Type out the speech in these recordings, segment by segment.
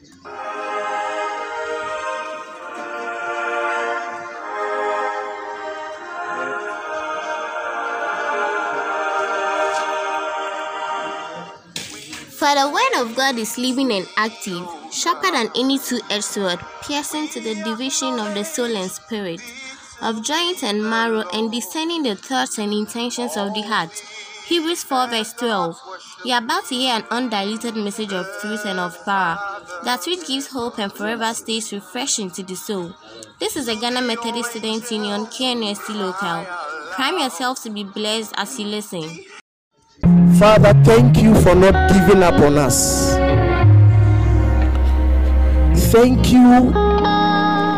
For the word of God is living and active, sharper than any two edged sword, piercing to the division of the soul and spirit, of joint and marrow, and discerning the thoughts and intentions of the heart. Hebrews 4 verse 12. You are about to hear an undiluted message of truth and of power, that which gives hope and forever stays refreshing to the soul. This is the Ghana Methodist Student Union KNUST local. Prime yourself to be blessed as you listen. Father, thank you for not giving up on us. Thank you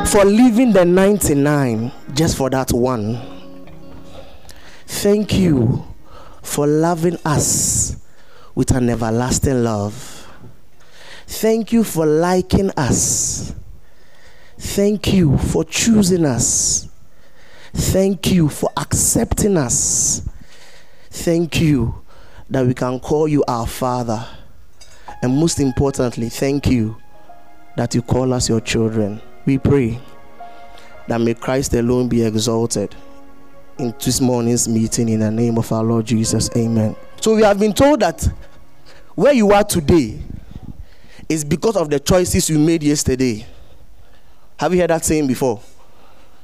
for leaving the 99 just for that one. Thank you for loving us with an everlasting love. Thank you for liking us. Thank you for choosing us. Thank you for accepting us. Thank you that we can call you our Father. And most importantly, thank you that you call us your children. We pray that may Christ alone be exalted in this morning's meeting in the name of our Lord Jesus. Amen. So we have been told that where you are today is because of the choices you made yesterday. Have you heard that saying before?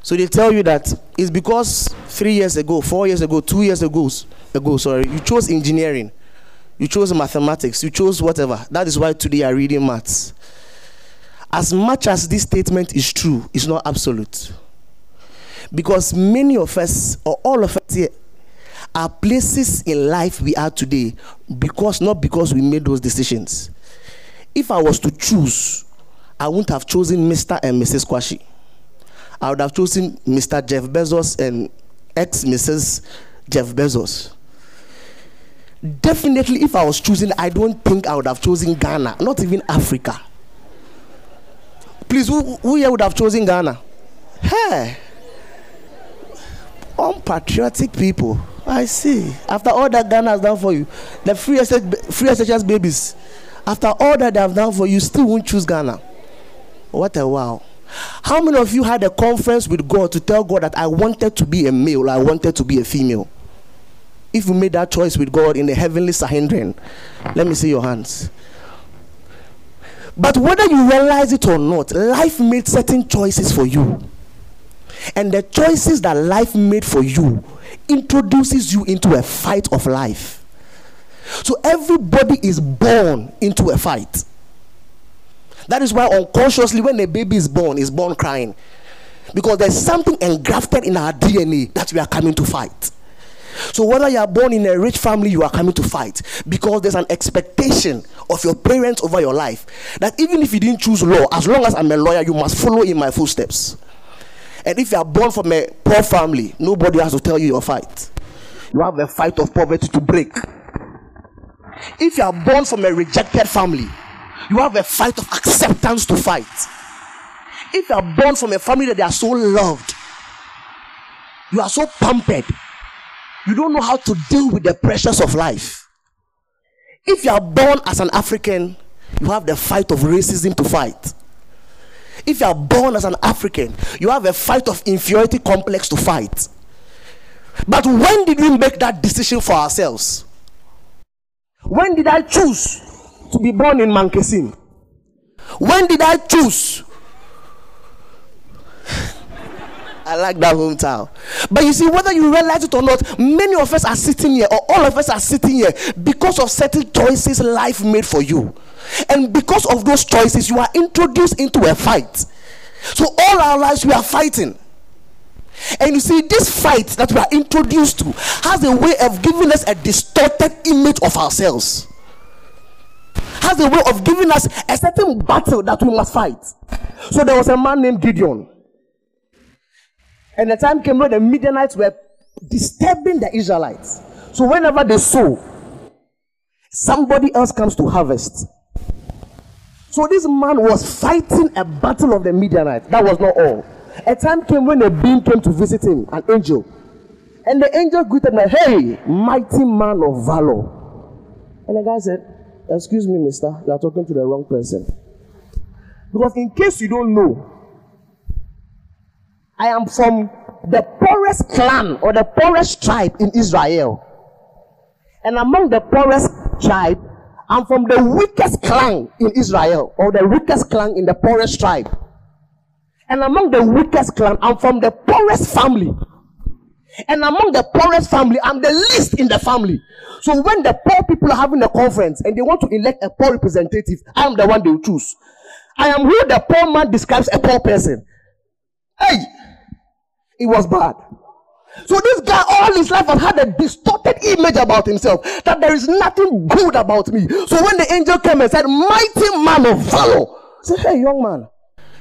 So they tell you that it's because three years ago, four years ago, two years ago, ago, sorry, you chose engineering, you chose mathematics, you chose whatever. That is why today you are reading maths. As much as this statement is true, it's not absolute. Because many of us, or all of us here, are places in life we are today because not because we made those decisions. If I was to choose, I wouldn't have chosen Mr. and Mrs. Kwashi. I would have chosen Mr. Jeff Bezos and ex Mrs. Jeff Bezos. Definitely, if I was choosing, I don't think I would have chosen Ghana, not even Africa. Please, who, who here would have chosen Ghana? Hey, unpatriotic people. I see. After all that Ghana has done for you, the free SH, free babies, after all that they have done for you, still won't choose Ghana. What a wow. How many of you had a conference with God to tell God that I wanted to be a male, I wanted to be a female? If you made that choice with God in the heavenly Sanhedrin, let me see your hands. But whether you realize it or not, life made certain choices for you. And the choices that life made for you introduces you into a fight of life. So everybody is born into a fight. That is why unconsciously, when a baby is born, is born crying. Because there's something engrafted in our DNA that we are coming to fight. So whether you are born in a rich family, you are coming to fight because there's an expectation of your parents over your life that even if you didn't choose law, as long as I'm a lawyer, you must follow in my footsteps. And if you are born from a poor family, nobody has to tell you your fight. You have a fight of poverty to break. If you are born from a rejected family, you have a fight of acceptance to fight. If you are born from a family that they are so loved, you are so pampered, you don't know how to deal with the pressures of life. If you are born as an African, you have the fight of racism to fight. If you are born as an African, you have a fight of inferiority complex to fight. But when did we make that decision for ourselves? When did I choose to be born in Mankesim? When did I choose? I like that hometown. But you see, whether you realize it or not, many of us are sitting here, or all of us are sitting here because of certain choices life made for you. And because of those choices, you are introduced into a fight. So all our lives we are fighting. And you see, this fight that we are introduced to has a way of giving us a distorted image of ourselves. Has a way of giving us a certain battle that we must fight. So there was a man named Gideon. And the time came when the Midianites were disturbing the Israelites. So whenever they sow, somebody else comes to harvest. So this man was fighting a battle of the Midianites. That was not all. A time came when a being came to visit him, an angel. And the angel greeted him, Hey, mighty man of valor. And the guy said, Excuse me, mister, you are talking to the wrong person. Because in case you don't know, I am from the poorest clan or the poorest tribe in Israel. And among the poorest tribe, I'm from the weakest clan in Israel or the weakest clan in the poorest tribe. And among the weakest clan, I'm from the poorest family. And among the poorest family, I'm the least in the family. So when the poor people are having a conference and they want to elect a poor representative, I'm the one they will choose. I am who the poor man describes a poor person. Hey, it was bad. So this guy all his life has had a distorted image about himself that there is nothing good about me. So when the angel came and said, Mighty man of valor, I said, Hey, young man,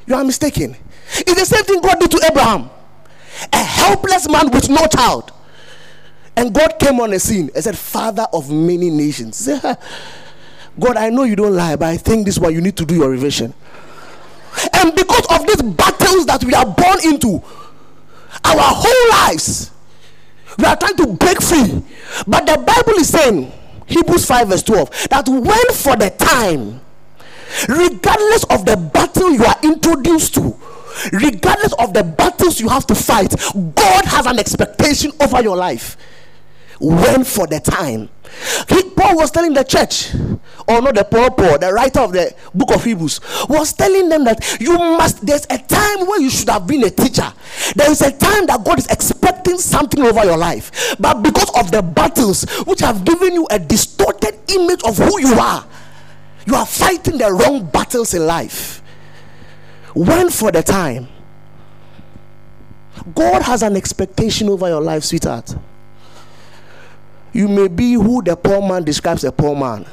you are mistaken. It's the same thing God did to Abraham. A helpless man with no child. And God came on the scene and said, Father of many nations. God, I know you don't lie, but I think this one you need to do your revision. And because of these battles that we are born into, our whole lives, we are trying to break free. But the Bible is saying, Hebrews 5, verse 12, that when for the time, regardless of the battle you are introduced to, regardless of the battles you have to fight, God has an expectation over your life. When for the time. He, Paul was telling the church, or not the Paul, Paul, the writer of the book of Hebrews, was telling them that you must, there's a time where you should have been a teacher. There is a time that God is expecting something over your life. But because of the battles which have given you a distorted image of who you are, you are fighting the wrong battles in life. When for the time. God has an expectation over your life, sweetheart. You may be who the poor man describes a poor man.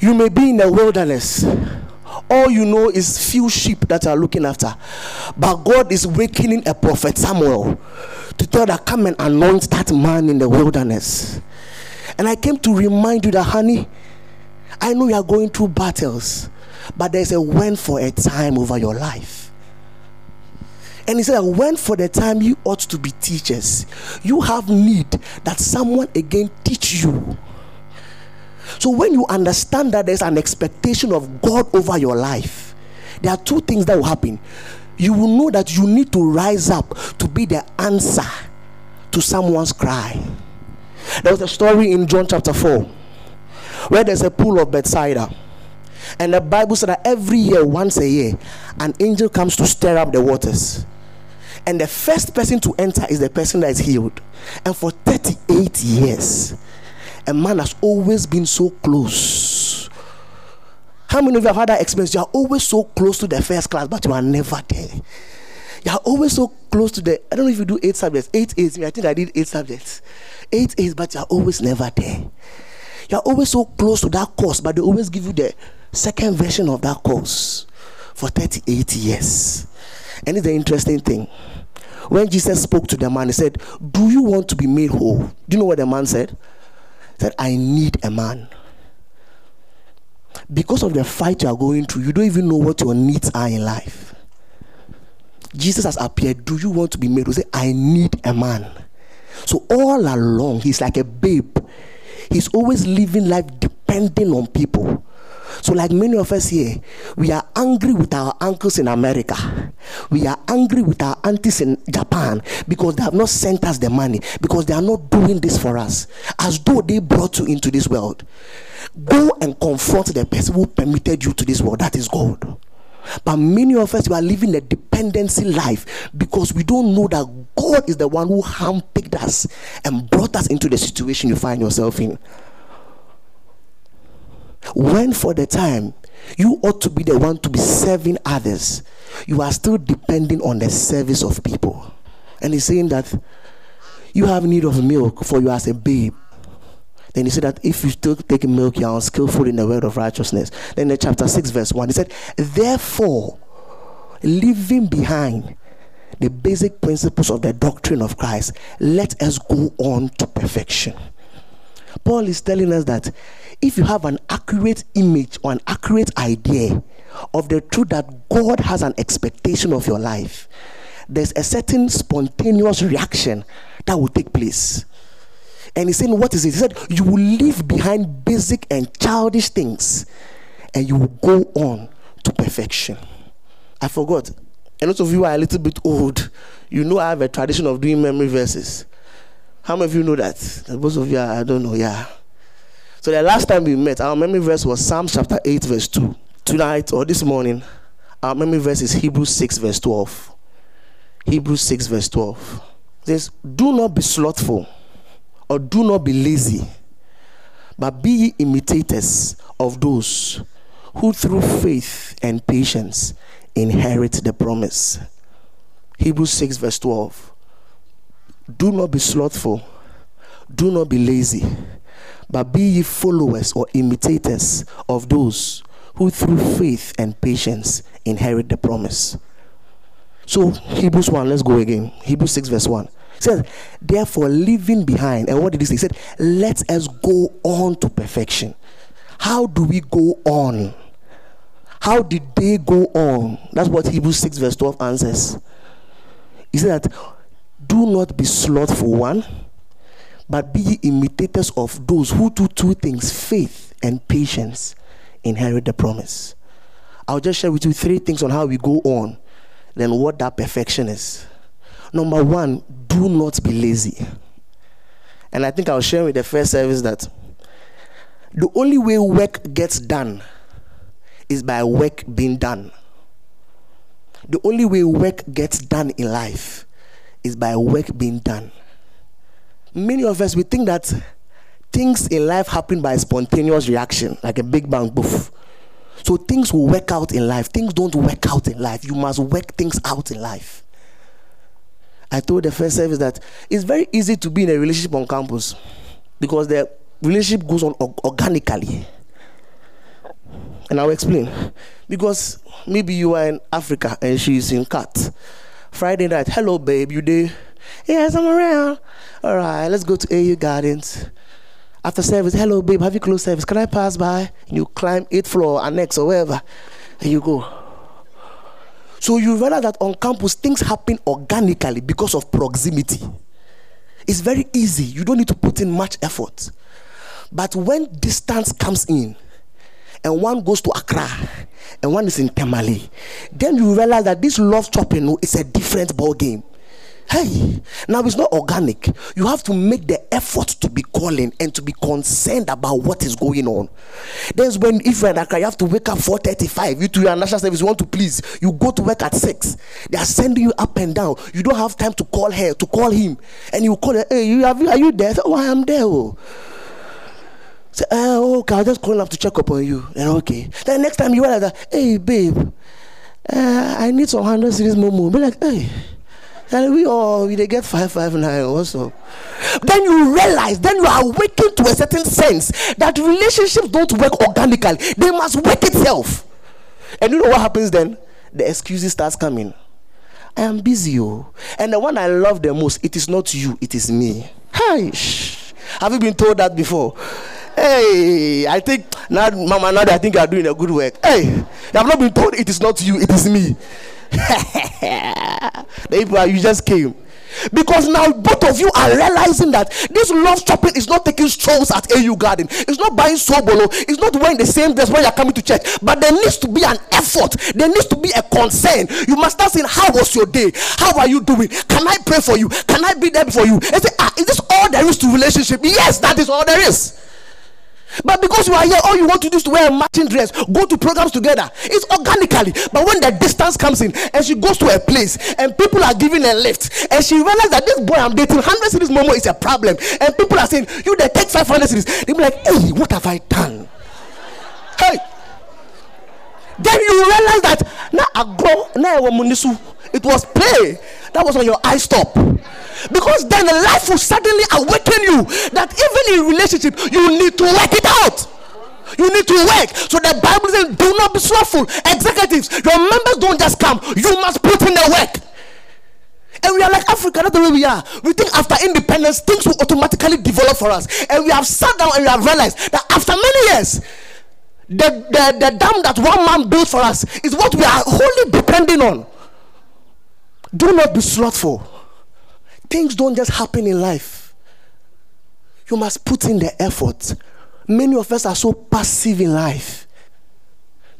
You may be in the wilderness. All you know is few sheep that are looking after. But God is wakening a prophet Samuel to tell that come and anoint that man in the wilderness. And I came to remind you that, honey, I know you are going through battles, but there's a when for a time over your life. And he said, When for the time you ought to be teachers, you have need that someone again teach you. So when you understand that there's an expectation of God over your life, there are two things that will happen. You will know that you need to rise up to be the answer to someone's cry. There was a story in John chapter 4 where there's a pool of Bethsaida. And the Bible said that every year, once a year, an angel comes to stir up the waters. And the first person to enter is the person that is healed. And for 38 years, a man has always been so close. How many of you have had that experience? You are always so close to the first class, but you are never there. You are always so close to the. I don't know if you do eight subjects, eight eight. I think I did eight subjects, eight is, but you are always never there. You are always so close to that course, but they always give you the second version of that course for 38 years. And it's the interesting thing. When Jesus spoke to the man, he said, Do you want to be made whole? Do you know what the man said? He said, I need a man. Because of the fight you are going through, you don't even know what your needs are in life. Jesus has appeared. Do you want to be made? He said, I need a man. So all along, he's like a babe. He's always living life depending on people. So, like many of us here, we are angry with our uncles in America. We are angry with our aunties in Japan because they have not sent us the money, because they are not doing this for us, as though they brought you into this world. Go and confront the person who permitted you to this world. That is God. But many of us we are living a dependency life because we don't know that God is the one who handpicked us and brought us into the situation you find yourself in. When for the time you ought to be the one to be serving others, you are still depending on the service of people. And he's saying that you have need of milk for you as a babe. Then he said that if you still take milk, you are unskillful in the word of righteousness. Then in chapter 6, verse 1, he said, Therefore, leaving behind the basic principles of the doctrine of Christ, let us go on to perfection. Paul is telling us that if you have an accurate image or an accurate idea of the truth that God has an expectation of your life, there's a certain spontaneous reaction that will take place. And he's saying, What is it? He said, You will leave behind basic and childish things and you will go on to perfection. I forgot. And most of you are a little bit old. You know I have a tradition of doing memory verses. How many of you know that? Most of you, are, I don't know, yeah. So the last time we met, our memory verse was Psalm chapter 8, verse 2. Tonight or this morning, our memory verse is Hebrews 6, verse 12. Hebrews 6, verse 12. It says, Do not be slothful or do not be lazy, but be imitators of those who through faith and patience inherit the promise. Hebrews 6, verse 12. Do not be slothful, do not be lazy, but be ye followers or imitators of those who through faith and patience inherit the promise. So, Hebrews 1, let's go again. Hebrews 6, verse 1 says, Therefore, leaving behind, and what did he say? He said, Let us go on to perfection. How do we go on? How did they go on? That's what Hebrews 6, verse 12 answers. He said that do not be slothful, one, but be imitators of those who do two things faith and patience inherit the promise. I'll just share with you three things on how we go on, then what that perfection is. Number one, do not be lazy. And I think I was sharing with the first service that the only way work gets done is by work being done. The only way work gets done in life is by work being done. Many of us we think that things in life happen by spontaneous reaction, like a big bang boof. So things will work out in life. Things don't work out in life. You must work things out in life. I told the first service that it's very easy to be in a relationship on campus because the relationship goes on organically. And I'll explain. Because maybe you are in Africa and she's in Cat. Friday night, hello babe, you there? Yes, I'm around. All right, let's go to AU Gardens. After service, hello babe, have you closed service? Can I pass by? You climb eighth floor, annex or wherever. And you go. So you realize that on campus things happen organically because of proximity. It's very easy. You don't need to put in much effort. But when distance comes in, and one goes to Accra, and one is in Tamale, then you realize that this love chopping is a different ball game. Hey, now it's not organic. You have to make the effort to be calling and to be concerned about what is going on. There's when if you're in Accra, you have to wake up 4:35. You to your national service, you want to please. You go to work at six. They are sending you up and down. You don't have time to call her, to call him, and you call her. Hey, you have, are you there? Oh, I am there. Oh. Say, uh, okay, I'll just call up to check up on you. And okay. Then next time you realize that, hey, babe, uh, I need some hundred cedis more. Be like, hey. And we all we they get five five nine also. Then you realize, then you are awakened to a certain sense that relationships don't work organically, they must work itself. And you know what happens then? The excuses starts coming. I am busy, oh. And the one I love the most, it is not you, it is me. Hi. Have you been told that before? Hey, I think now, Mama, now I think you are doing a good work. Hey, you have not been told it is not you, it is me. You just came. Because now both of you are realizing that this love shopping is not taking strolls at AU Garden. It's not buying sobolo. It's not wearing the same dress when you're coming to church. But there needs to be an effort. There needs to be a concern. You must start saying, How was your day? How are you doing? Can I pray for you? Can I be there for you? Say, ah, Is this all there is to relationship? Yes, that is all there is. But because you are here, all you want to do is to wear a matching dress, go to programs together. It's organically. But when the distance comes in and she goes to a place and people are giving a lift and she realizes that this boy I'm dating, 100 cedis Momo is a problem. And people are saying, You they take 500 cedis. They be like, Hey, what have I done? hey. Then you realize that now I grow, now it was play that was on your eye stop. Because then life will suddenly awaken you that even in relationship, you need to work it out. You need to work. So the Bible says, do not be slothful. Executives, your members don't just come, you must put in the work. And we are like Africa, that's the way we are. We think after independence, things will automatically develop for us. And we have sat down and we have realized that after many years, the, the, the dam that one man built for us is what we are wholly depending on. Do not be slothful. Things don't just happen in life. You must put in the effort. Many of us are so passive in life.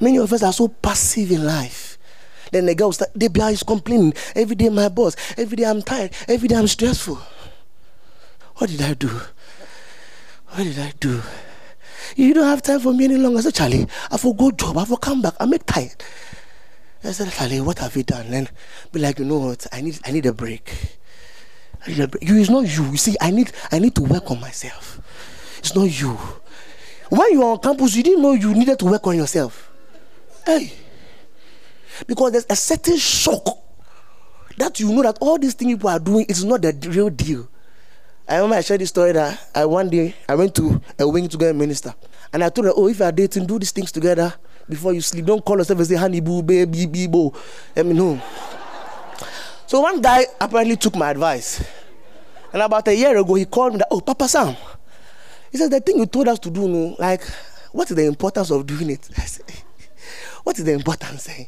Many of us are so passive in life. Then the girl start, the guy is complaining. Every day, my boss. Every day, I'm tired. Every day, I'm stressful. What did I do? What did I do? You don't have time for me any longer. I said, Charlie, I for go job. I for come back. I'm tired. I said, Charlie, what have you done? Then be like, you know what? I need, I need a break. I need a break. You, it's not you. You see, I need, I need to work on myself. It's not you. When you are on campus, you didn't know you needed to work on yourself. Hey. Because there's a certain shock that you know that all these things people are doing is not the real deal. I remember I shared this story that I one day I went to a wing to get a minister. And I told her, Oh, if you are dating, do these things together before you sleep. Don't call yourself and say honey boo, baby, boo. Let me know. So one guy apparently took my advice. And about a year ago, he called me that, Oh, Papa Sam, he said, The thing you told us to do, no, like, what is the importance of doing it? I said, What is the importance? Eh?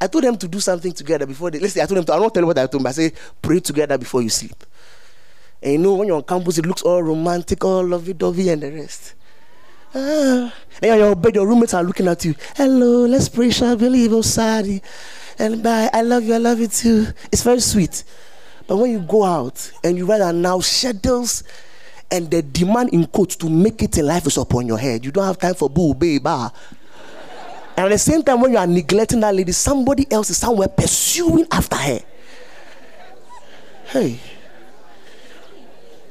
I told them to do something together before they listen. I told them to, I don't tell you what I told them, I say, pray together before you sleep. And you know, when you're on campus, it looks all romantic, all lovey dovey, and the rest. Ah. And your bed, your roommates are looking at you. Hello, let's pray, shall believe, oh, sorry. And bye, I love you, I love you too. It's very sweet. But when you go out and you rather now schedules and the demand in quotes to make it in life is upon your head. You don't have time for boo, babe, And at the same time, when you are neglecting that lady, somebody else is somewhere pursuing after her. Hey,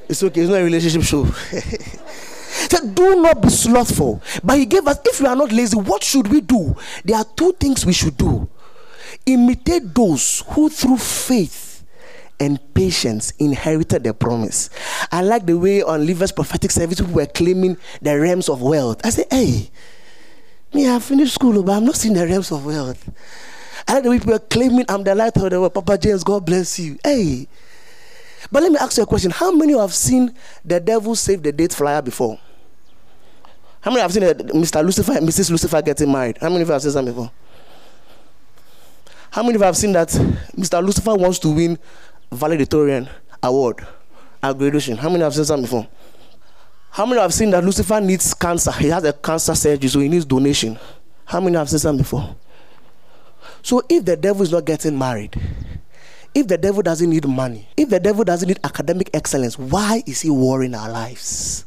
it's okay, it's not a relationship show. so do not be slothful. But he gave us, if you are not lazy, what should we do? There are two things we should do. Imitate those who through faith and patience inherited the promise. I like the way on Liver's prophetic service people were claiming the realms of wealth. I say, hey, me, I finished school, but I'm not seeing the realms of wealth. I like the way people were claiming I'm the light of the world. Papa James, God bless you. Hey. But let me ask you a question. How many have seen the devil save the date flyer before? How many have seen Mr. Lucifer and Mrs. Lucifer getting married? How many of you have seen that before? How many of you have seen that Mr. Lucifer wants to win valedictorian award at graduation. How many have seen that before? How many have seen that Lucifer needs cancer? He has a cancer surgery, so he needs donation. How many have seen that before? So if the devil is not getting married, if the devil doesn't need money, if the devil doesn't need academic excellence, why is he warring our lives?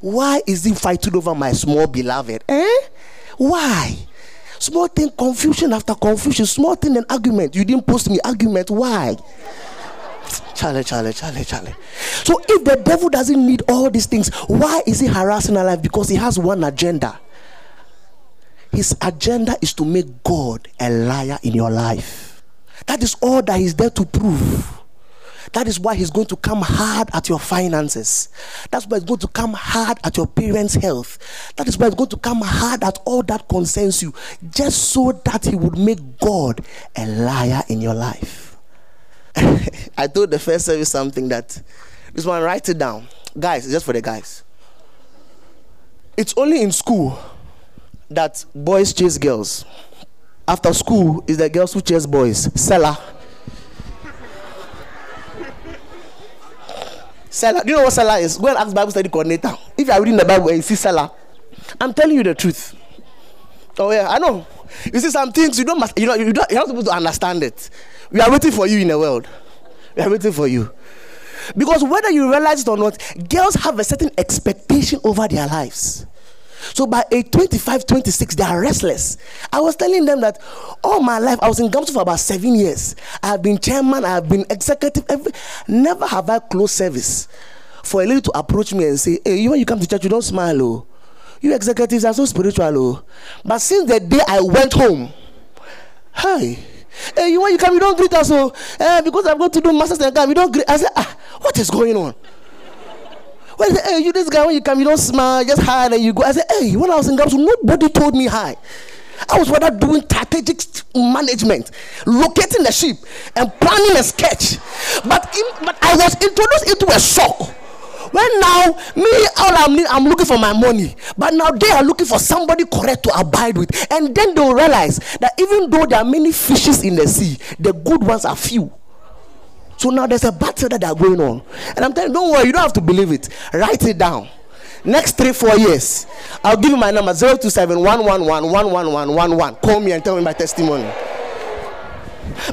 Why is he fighting over my small beloved? Eh? Why? Small thing, confusion after confusion. Small thing, an argument. You didn't post me argument. Why? Charlie, Charlie, Charlie, Charlie. So if the devil doesn't need all these things, why is he harassing our life? Because he has one agenda. His agenda is to make God a liar in your life. That is all that he's there to prove. That is why he's going to come hard at your finances. That's why he's going to come hard at your parents' health. That is why he's going to come hard at all that concerns you, just so that he would make God a liar in your life. I told the first service something that this one, write it down. Guys, just for the guys. It's only in school that boys chase girls. After school is the girls who chase boys. Seller. Seller. Do you know what seller is? Go and ask Bible study coordinator. If you are reading the Bible and you see seller, I'm telling you the truth. Oh yeah, I know. You see some things you don't you know you don't you're not supposed to understand it. We are waiting for you in the world. We are waiting for you. Because whether you realize it or not, girls have a certain expectation over their lives. So by age 25, 26, they are restless. I was telling them that all my life, I was in Gamsu for about seven years. I have been chairman, I have been executive. Every, never have I closed service for a lady to approach me and say, Hey, you when you come to church, you don't smile, oh. You executives are so spiritual, oh. But since the day I went home, hey, hey, you when you come, you don't greet us, oh. Eh, because I'm going to do masters and come, you don't greet. I said, ah, what is going on? When hey, you this guy, when you come, you don't smile, just hi and you go. I said, hey, when I was in Gamsu, nobody told me hi. I was rather doing strategic management, locating the ship, and planning a sketch. But, in, but I was introduced into a shock. When now me all I'm I'm looking for my money, but now they are looking for somebody correct to abide with, and then they'll realize that even though there are many fishes in the sea, the good ones are few. So now there's a battle that are going on. And I'm telling you, don't worry, you don't have to believe it. Write it down. Next three, four years, I'll give you my number 027 Call me and tell me my testimony.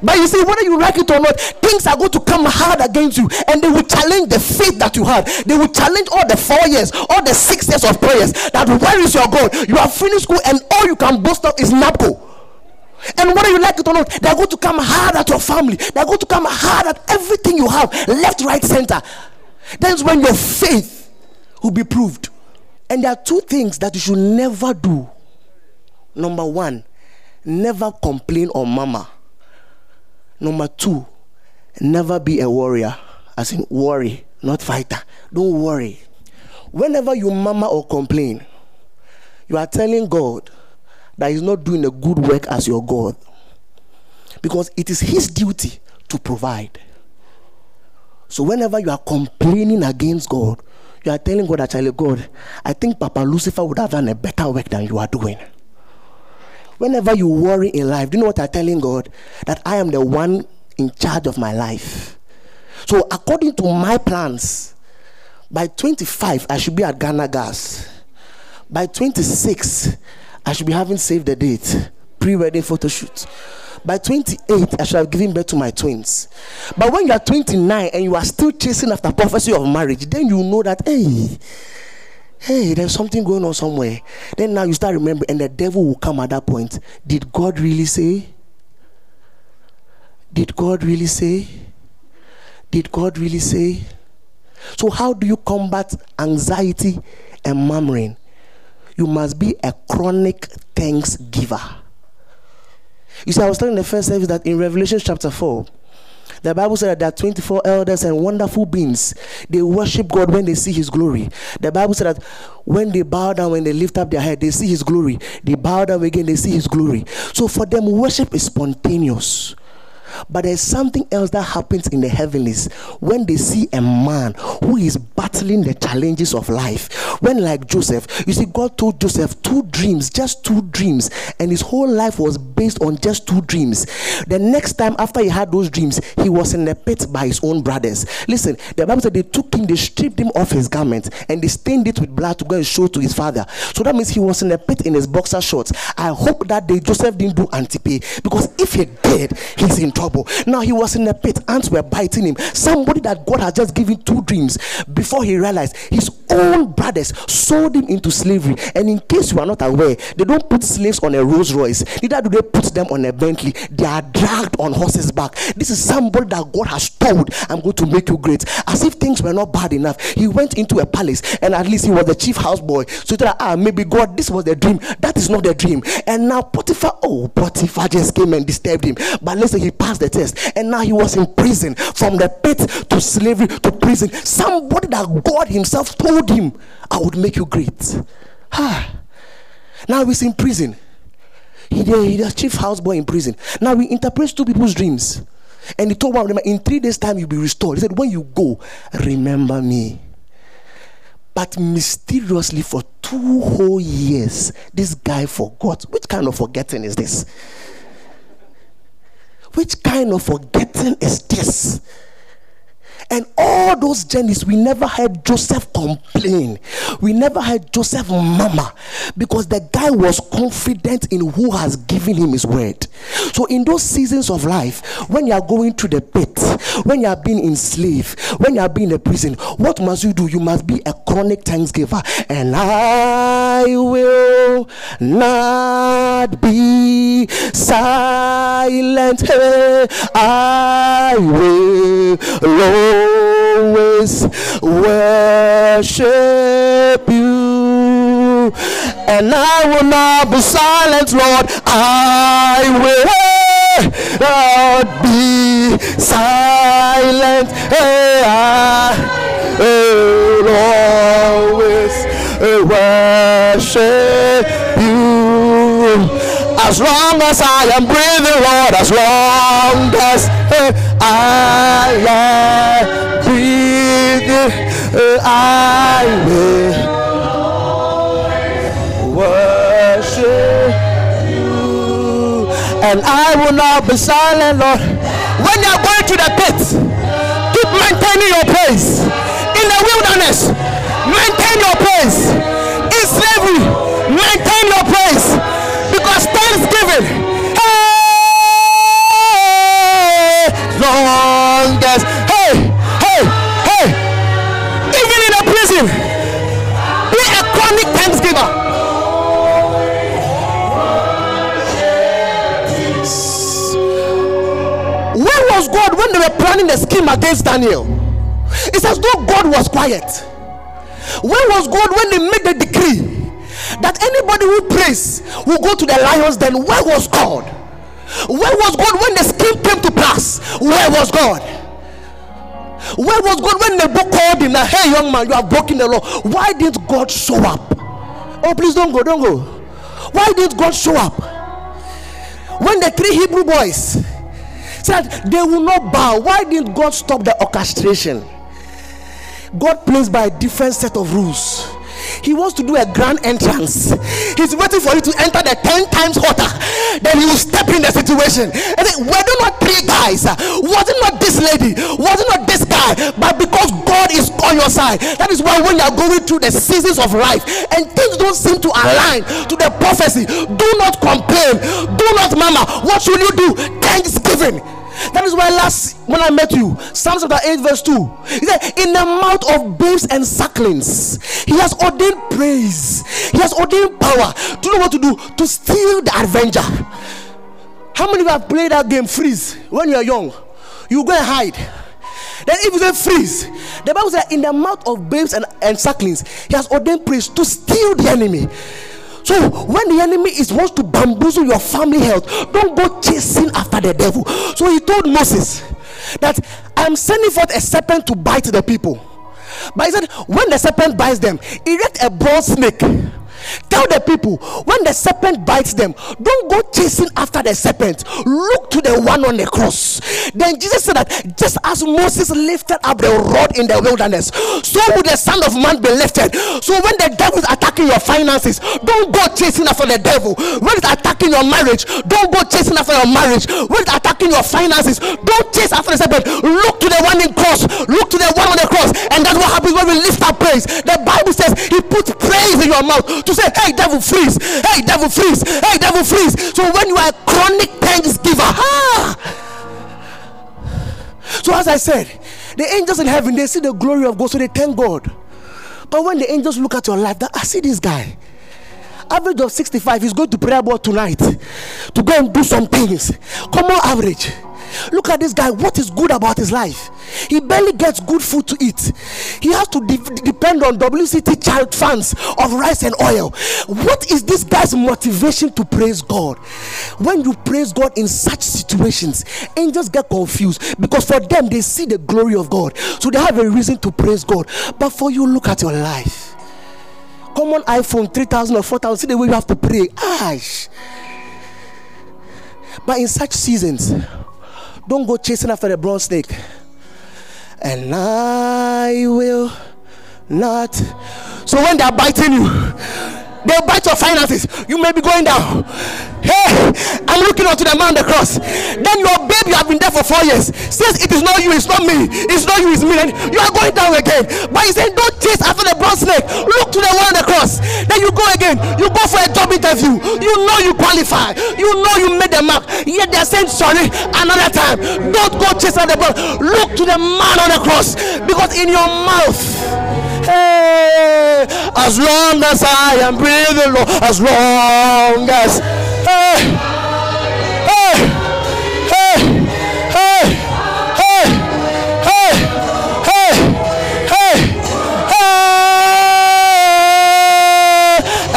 But you see, whether you like it or not, things are going to come hard against you, and they will challenge the faith that you had. They will challenge all the four years, all the six years of prayers. That where is your God? You have finished school, and all you can boast of is NAPO. And whether you like it or not, they're going to come hard at your family. They're going to come hard at everything you have, left, right, center. That's when your faith will be proved. And there are two things that you should never do. Number one, never complain on mama. Number two, never be a warrior. As in, worry, not fighter. Don't worry. Whenever you mama or complain, you are telling God that He's not doing a good work as your God. Because it is His duty to provide. So whenever you are complaining against God, you are telling God, actually, God, I think Papa Lucifer would have done a better work than you are doing. Whenever you worry in life, do you know what I'm telling God? That I am the one in charge of my life. So, according to my plans, by 25, I should be at Ghana Gas. By 26, I should be having saved the date, pre wedding photo shoot. By 28, I should have given birth to my twins. But when you are 29 and you are still chasing after prophecy of marriage, then you know that, hey, hey, there's something going on somewhere. Then now you start remembering, and the devil will come at that point. Did God really say? Did God really say? Did God really say? So, how do you combat anxiety and murmuring? You must be a chronic thanksgiver. You see, I was telling the first service that in Revelation chapter 4, the Bible said that there are 24 elders and wonderful beings. They worship God when they see His glory. The Bible said that when they bow down, when they lift up their head, they see His glory. They bow down again, they see His glory. So for them, worship is spontaneous. But there's something else that happens in the heavenlies when they see a man who is battling the challenges of life. When, like Joseph, you see, God told Joseph two dreams, just two dreams, and his whole life was based on just two dreams. The next time after he had those dreams, he was in the pit by his own brothers. Listen, the Bible said they took him, they stripped him of his garment, and they stained it with blood to go and show to his father. So that means he was in the pit in his boxer shorts. I hope that day Joseph didn't do antipay because if he did, he's in trouble. Now he was in the pit, ants were biting him. Somebody that God had just given two dreams before he realized his own brothers sold him into slavery. And in case you are not aware, they don't put slaves on a Rolls Royce, neither do they put them on a Bentley. They are dragged on horses' back. This is somebody that God has told, I'm going to make you great. As if things were not bad enough. He went into a palace and at least he was the chief houseboy. So that ah, maybe God, this was the dream. That is not the dream. And now Potiphar, oh, Potiphar just came and disturbed him. But listen, he passed the test. And now he was in prison from the pit to slavery to prison. Somebody that God Himself told him, I would make you great. Ah. Now he's in prison. He, he's a chief houseboy in prison. Now he interprets two people's dreams. And he told one of them, In three days' time, you'll be restored. He said, When you go, remember me. But mysteriously, for two whole years, this guy forgot. Which kind of forgetting is this? Which kind of forgetting is this? And all those journeys, we never heard Joseph complain. We never heard Joseph mama because the guy was confident in who has given him his word. So, in those seasons of life, when you are going through the pit, when you are being enslaved, when you are being in a prison, what must you do? You must be a chronic thanksgiver. And I will not be silent. I will always worship you. And I will not be silent, Lord. I will not be silent. Hey, I will always worship. As long as I am breathing, Lord, as long as eh, I am breathing, eh, I will worship you. And I will not be silent, Lord. When you're going to the pit, keep maintaining your pace. In the wilderness, maintain your praise they were planning the scheme against daniel. It's as though god was quiet where was god when they made the decree that anybody who prays will go to the lions then where was god? Where was god when the scheme came to pass? Where was god? Where was god when the book called him hey young man you have broken the law. Why didn't god show up? Oh please don't go don't go. Why didn't god show up? When the three hebrew boys said they will not bow why didn't god stop the orchestration god plays by a different set of rules he wants to do a grand entrance. He's waiting for you to enter the 10 times hotter. Then he will step in the situation. And then, were there not three guys? Was it not this lady? Was it not this guy? But because God is on your side, that is why when you are going through the seasons of life and things don't seem to align to the prophecy, do not complain, do not murmur. What should you do? Thanksgiving. That is why last when I met you, Psalms chapter 8, verse 2. He said, In the mouth of babes and sucklings, he has ordained praise, he has ordained power. Do you know what to do? To steal the avenger. How many of you have played that game freeze when you are young? You go and hide. Then if you say freeze, the Bible says in the mouth of babes and, and sucklings, he has ordained praise to steal the enemy. So when the enemy is wants to bamboozle your family health, don't go chasing after the devil. So he told Moses that I'm sending forth a serpent to bite the people. But he said, when the serpent bites them, erect a bronze snake. Tell the people when the serpent bites them, don't go chasing after the serpent. Look to the one on the cross. Then Jesus said that just as Moses lifted up the rod in the wilderness, so would the Son of Man be lifted. So when the devil is attacking your finances, don't go chasing after the devil. When it's attacking your marriage, don't go chasing after your marriage. When it's attacking your finances, don't chase after the serpent. Look to the one in cross. Look to the one on the cross, and that's what happens when we lift our praise. The Bible says He puts praise in your mouth to say, Hey, devil, freeze! Hey, devil, freeze! Hey, devil, freeze! So when you are a chronic thanksgiver, ah. So as I said, the angels in heaven they see the glory of God, so they thank God. But when the angels look at your life, that I see this guy. Average of 65, he's going to prayer board tonight to go and do some things. Common average. Look at this guy. What is good about his life? He barely gets good food to eat. He has to de- depend on WCT child funds of rice and oil. What is this guy's motivation to praise God? When you praise God in such situations, angels get confused because for them they see the glory of God. So they have a reason to praise God. But for you, look at your life. Common iPhone 3000 or 4000, see the way you have to pray. Ash. But in such seasons, don't go chasing after the bronze snake. And I will not. So when they're biting you, they'll bite your finances. You may be going down. Hey, I'm looking unto the man on the cross. Then your baby, you have been there for four years, says it is not you, it's not me, it's not you, it's me. And you are going down again. But he said, Don't chase after the bronze snake. Look to the one on the cross. Then you go again. You go for a job interview. You know you qualify. You know you made the mark. Yet they're saying sorry another time. Don't go chase after the bronze. Look to the man on the cross. Because in your mouth, Hey, as long as I am breathing, Lord, as long as. Hey,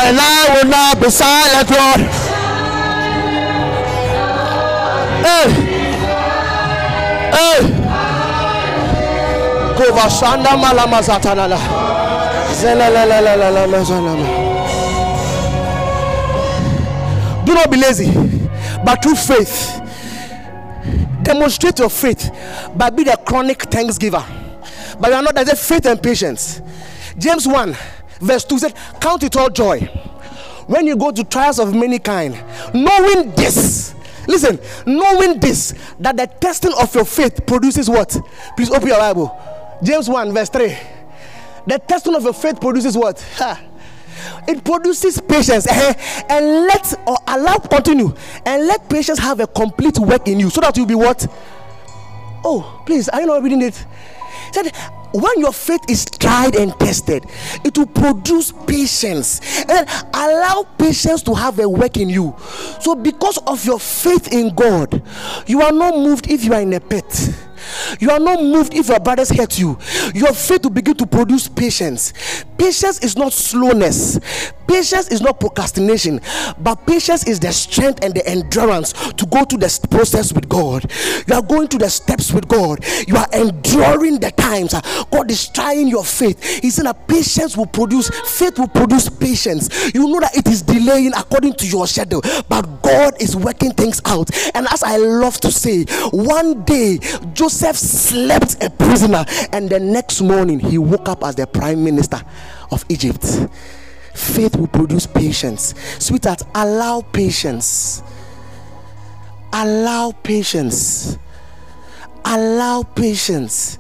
And I will not be silent, Lord. Hey. Hey. Kovashanda malama zatanala. Do not be lazy, but through faith, demonstrate your faith by being a chronic thanksgiver. But you are not there's a faith and patience. James 1, verse 2 said, Count it all joy when you go to trials of many kind, knowing this. Listen, knowing this, that the testing of your faith produces what? Please open your Bible. James 1, verse 3. The testing of your faith produces what? Ha. It produces patience eh, and let or allow continue and let patience have a complete work in you so that you'll be what? Oh, please, are you not reading it? Said when your faith is tried and tested, it will produce patience and allow patience to have a work in you. So, because of your faith in God, you are not moved if you are in a pit. You are not moved if your brothers hurt you. Your faith will begin to produce patience. Patience is not slowness. Patience is not procrastination, but patience is the strength and the endurance to go to the process with God. You are going to the steps with God. You are enduring the times. God is trying your faith. He said that patience will produce, faith will produce patience. You know that it is delaying according to your schedule, but God is working things out. And as I love to say, one day Joseph slept a prisoner, and the next morning he woke up as the prime minister of Egypt. Faith will produce patience. Sweetheart, allow patience. Allow patience. Allow patience.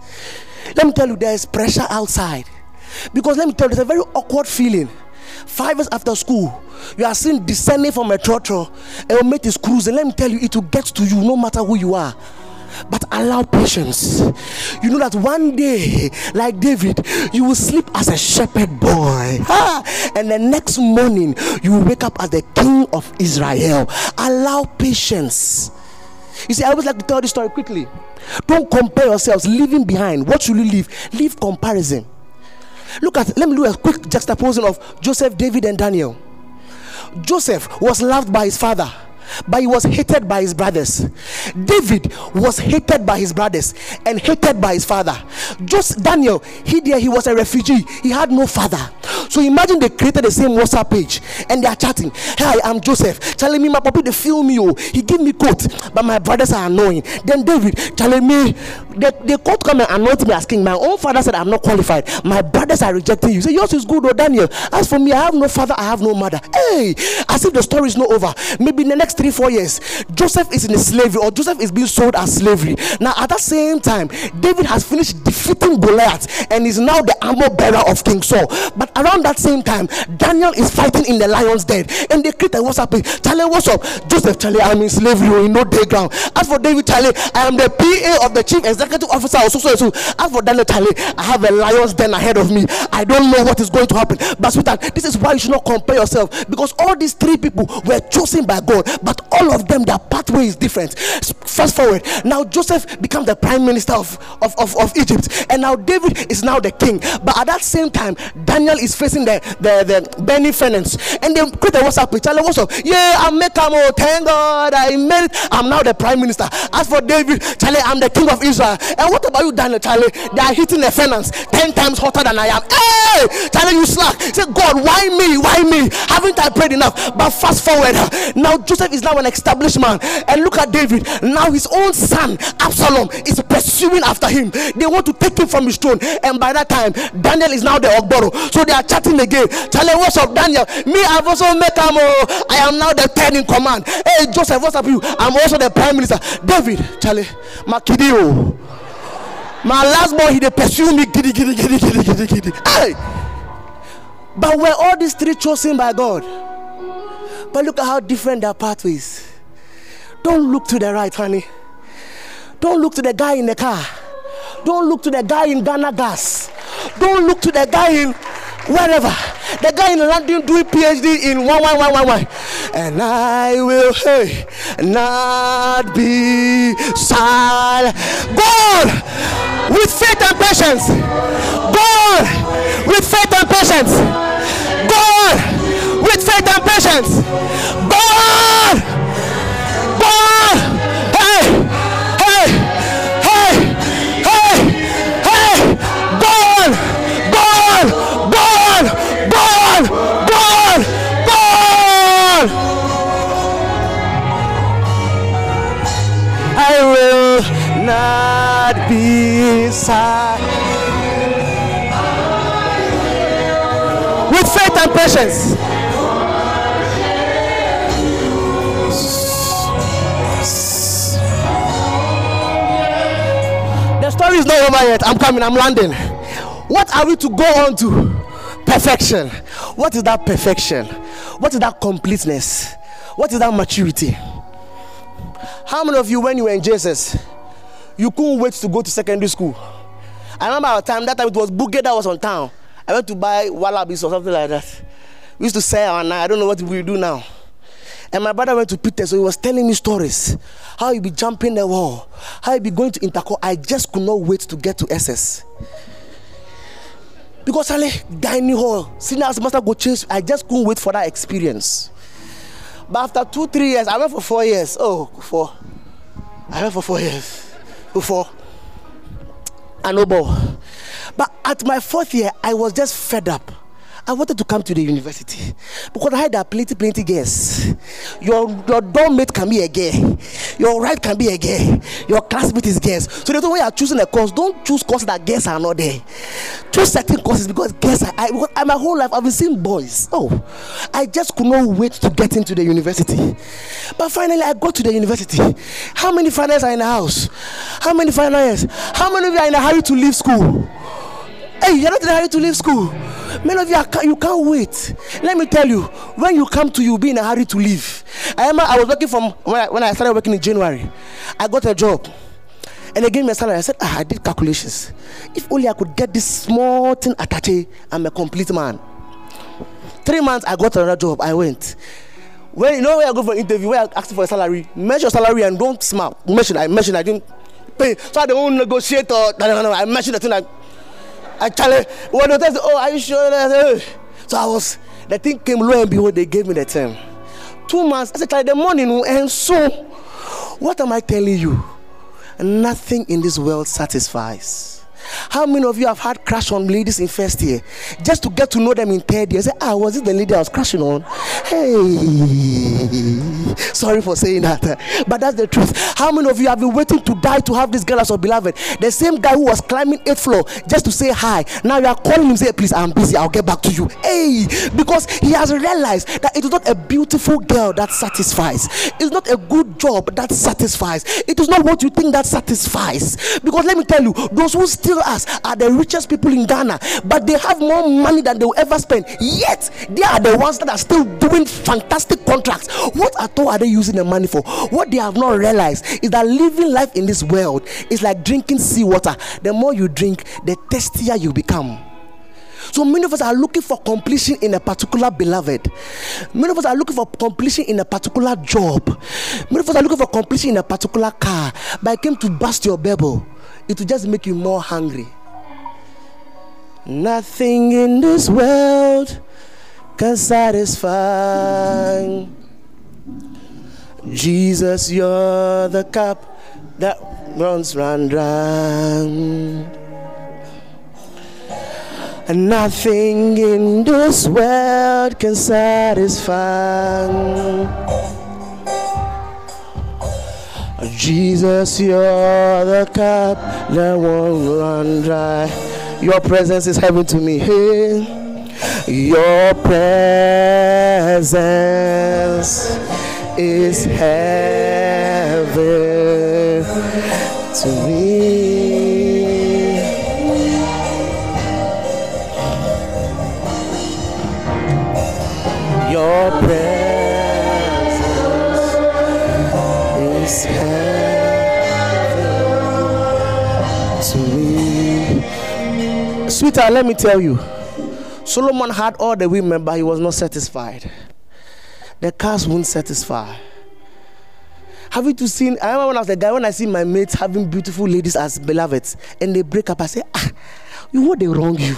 Let me tell you, there is pressure outside. Because let me tell you, there's a very awkward feeling. Five years after school, you are seen descending from a trotro, and your mate is cruising. Let me tell you, it will get to you no matter who you are but allow patience. You know that one day, like David, you will sleep as a shepherd boy, and the next morning you will wake up as the king of Israel. Allow patience. You see, I always like to tell this story quickly. Don't compare yourselves leaving behind. What should you leave? Leave comparison. Look at, let me do a quick juxtaposing of Joseph, David, and Daniel. Joseph was loved by his father but he was hated by his brothers. David was hated by his brothers and hated by his father. Just Daniel, he there he was a refugee. He had no father. So imagine they created the same WhatsApp page and they are chatting. Hi, I'm Joseph. Telling me my puppy they feel me. Oh, he give me coat, but my brothers are annoying. Then David telling me the, the court come and anoint me as king. My own father said I'm not qualified. My brothers are rejecting you. Say yours is good, oh Daniel. As for me, I have no father, I have no mother. Hey, as if the story is not over. Maybe in the next three, four years, Joseph is in slavery or Joseph is being sold as slavery. Now, at that same time, David has finished defeating Goliath and is now the armor bearer of King Saul. But around that same time, Daniel is fighting in the lion's den and they create a WhatsApp page. Charlie, what's up? Joseph, Charlie, I'm in slavery, in no day ground. As for David, Charlie, I am the PA of the chief executive officer of so so so. As for Daniel, Charlie, I have a lion's den ahead of me. I don't know what is going to happen. But sweetheart, this is why you should not compare yourself because all these three people were chosen by God, but all of them their pathway is different. Fast forward. Now joseph becomes the prime minister of, of, of, of, egypt. And now david is now the king. But at that same time daniel is facing the the, the benny finance and they create a whatsapp page what's up yeah i'm making oh thank god i made it. I'm now the prime minister. As for david charlie i'm the king of israel. And what about you daniel charlie? They are hitting the finance 10 times hotter than i am. Hey charlie you slack. Say god why me? Why me? Haven't i prayed enough? But fast forward. Now joseph is now an established man. And look at David. Now his own son, Absalom, is pursuing after him. They want to take him from his throne. And by that time, Daniel is now the Ogboro. So they are chatting again. Charlie, what's up, Daniel? Me, I've also met him. Oh, I am now the third in command. Hey, Joseph, what's up you? I'm also the prime minister. David, Charlie, Makidio. Oh. My last boy, he they pursue me. Giddy, giddy, giddy, giddy, giddy, giddy. Hey! But were all these three chosen by God? But look at how different their pathways. Don't look to the right, honey. Don't look to the guy in the car. Don't look to the guy in Ghana Gas. Don't look to the guy in wherever. The guy in London doing PhD in one one one one one. And I will hey not be silent. God with faith and patience. God with faith and patience. God with faith and patience. God God! Hey! Hey! Hey! Hey! Hey! God! God! God! God! God! God! I will not be silent. With faith and patience. Story is not over yet. I'm coming, I'm landing. What are we to go on to? Perfection. What is that perfection? What is that completeness? What is that maturity? How many of you, when you were in JSS, you couldn't wait to go to secondary school? I remember our time, that time it was Boogie that was on town. I went to buy Wallabies or something like that. We used to sell and I don't know what we do now. And my brother went to Peter, so he was telling me stories. How he be jumping the wall, how he be going to Interco. I just could not wait to get to SS. Because I dining hall, senior master go chase. I just couldn't wait for that experience. But after two, three years, I went for four years. Oh, four. I went for four years. Before. I know, but at my fourth year, I was just fed up. I wanted to come to the university because I had a plenty, plenty girls. Your your dorm mate can be a girl, your right can be a girl, your classmate is girls. So the way you are choosing a course, don't choose courses that girls are not there. Choose certain courses because girls are. I, because my whole life I've been seeing boys. Oh, I just could not wait to get into the university. But finally, I got to the university. How many finals are in the house? How many finals? How many of you are in a hurry to leave school? Hey, you're not in a hurry to leave school. Many of you, are, you can't wait. Let me tell you, when you come to, you be in a hurry to leave. I remember I was working from when I, when I started working in January. I got a job, and they gave me a salary. I said, ah, I did calculations. If only I could get this small thing attached, I'm a complete man. Three months, I got another job. I went. When you know where I go for interview, where I ask for a salary, measure salary and don't smile. Mention, I mentioned, I didn't pay. So I don't negotiate or I mentioned the thing. I, You, when they tell oh, are you sure? So I was, the thing came low and behold, they gave me the term. Two months, I said, tell the money, and so, what am I telling you? Nothing in this world satisfies. How many of you have had crush on ladies in first year just to get to know them in third year? Say, ah, was it the lady I was crushing on? Hey, sorry for saying that, but that's the truth. How many of you have been waiting to die to have this girl as your beloved? The same guy who was climbing eighth floor just to say hi. Now you are calling him, say, please, I'm busy. I'll get back to you. Hey, because he has realized that it is not a beautiful girl that satisfies. It's not a good job that satisfies. It is not what you think that satisfies. Because let me tell you, those who still us are the richest people in Ghana, but they have more money than they will ever spend. Yet they are the ones that are still doing fantastic contracts. What at all are they using the money for? What they have not realized is that living life in this world is like drinking seawater. The more you drink, the thirstier you become. So many of us are looking for completion in a particular beloved. Many of us are looking for completion in a particular job. Many of us are looking for completion in a particular car. But I came to bust your bubble it will just make you more hungry. Nothing in this world can satisfy. Jesus, you're the cup that runs round round. And nothing in this world can satisfy. Jesus, you're the cup that won't run dry. Your presence is heaven to me. Hey, your presence is heaven to me. Your presence. Sweetheart, let me tell you. Solomon had all the women, but he was not satisfied. The cars won't satisfy. Have you to seen? I remember when I was a guy, when I see my mates having beautiful ladies as beloveds and they break up, I say, ah, you what they wrong you?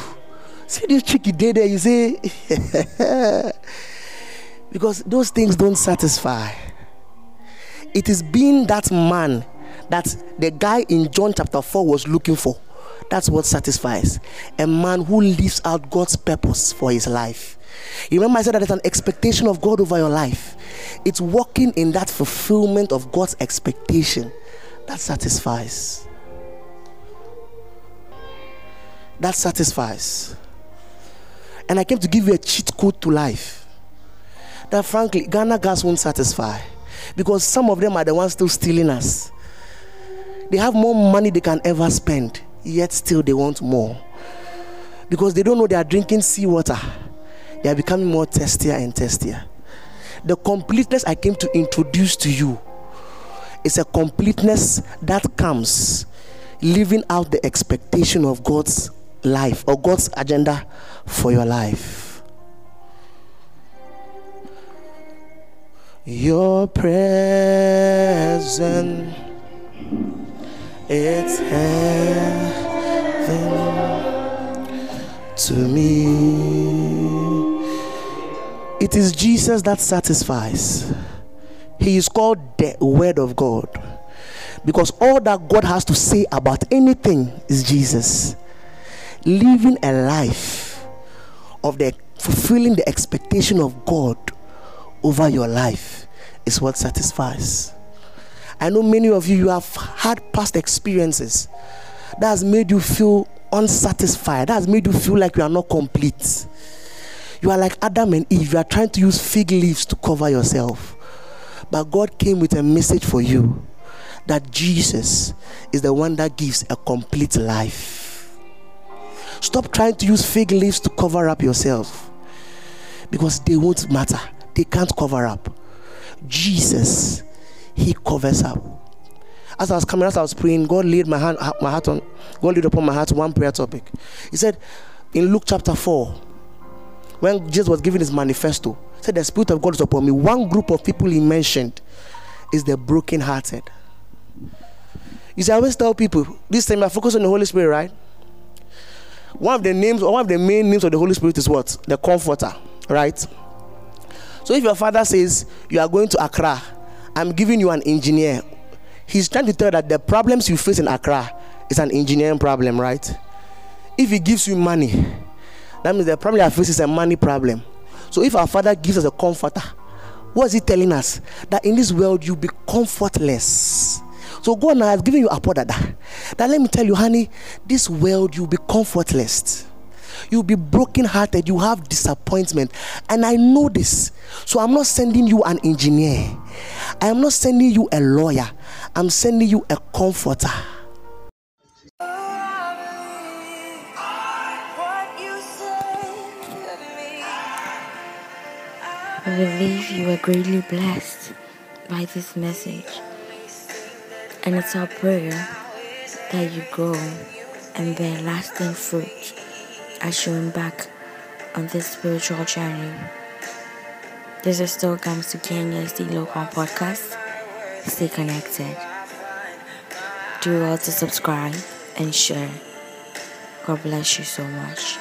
See this you did there, you say, because those things don't satisfy. It is being that man that the guy in John chapter 4 was looking for. That's what satisfies. A man who lives out God's purpose for his life. You remember I said that there's an expectation of God over your life. It's walking in that fulfillment of God's expectation that satisfies. That satisfies. And I came to give you a cheat code to life. That frankly, Ghana gas won't satisfy. Because some of them are the ones still stealing us. They have more money they can ever spend yet still they want more. because they don't know they are drinking seawater. They are becoming more thirstier and thirstier. The completeness I came to introduce to you is a completeness that comes living out the expectation of God's life or God's agenda for your life. Your presence, it's heaven to me. It is Jesus that satisfies. He is called the Word of God because all that God has to say about anything is Jesus. Living a life of the fulfilling the expectation of God over your life is what satisfies. I know many of you you have had past experiences that has made you feel unsatisfied. That has made you feel like you are not complete. You are like Adam and Eve. You are trying to use fig leaves to cover yourself. But God came with a message for you that Jesus is the one that gives a complete life. Stop trying to use fig leaves to cover up yourself because they won't matter. They can't cover up. Jesus, He covers up. As I was coming, as I was praying, God laid my hand, my heart on, God laid upon my heart one prayer topic. He said in Luke chapter 4, when Jesus was giving his manifesto, said the Spirit of God is upon me. One group of people he mentioned is the brokenhearted. You see, I always tell people this time I focus on the Holy Spirit, right? One of the names, one of the main names of the Holy Spirit is what? The Comforter, right? So if your father says you are going to Accra, I'm giving you an engineer, he's trying to tell that the problems you face in Accra is an engineering problem, right? If he gives you money, that means the problem I face is a money problem. So if our father gives us a comforter, what is he telling us? That in this world you'll be comfortless. So God now has given you a that. That let me tell you, honey, this world you'll be comfortless. You'll be broken-hearted. You have disappointment, and I know this. So I'm not sending you an engineer. I am not sending you a lawyer. I'm sending you a comforter. I believe you are greatly blessed by this message. And it's our prayer that you grow and bear lasting fruit as you embark on this spiritual journey. This is still comes to Kenya's The Local Podcast. Stay connected. Do well to subscribe and share. God bless you so much.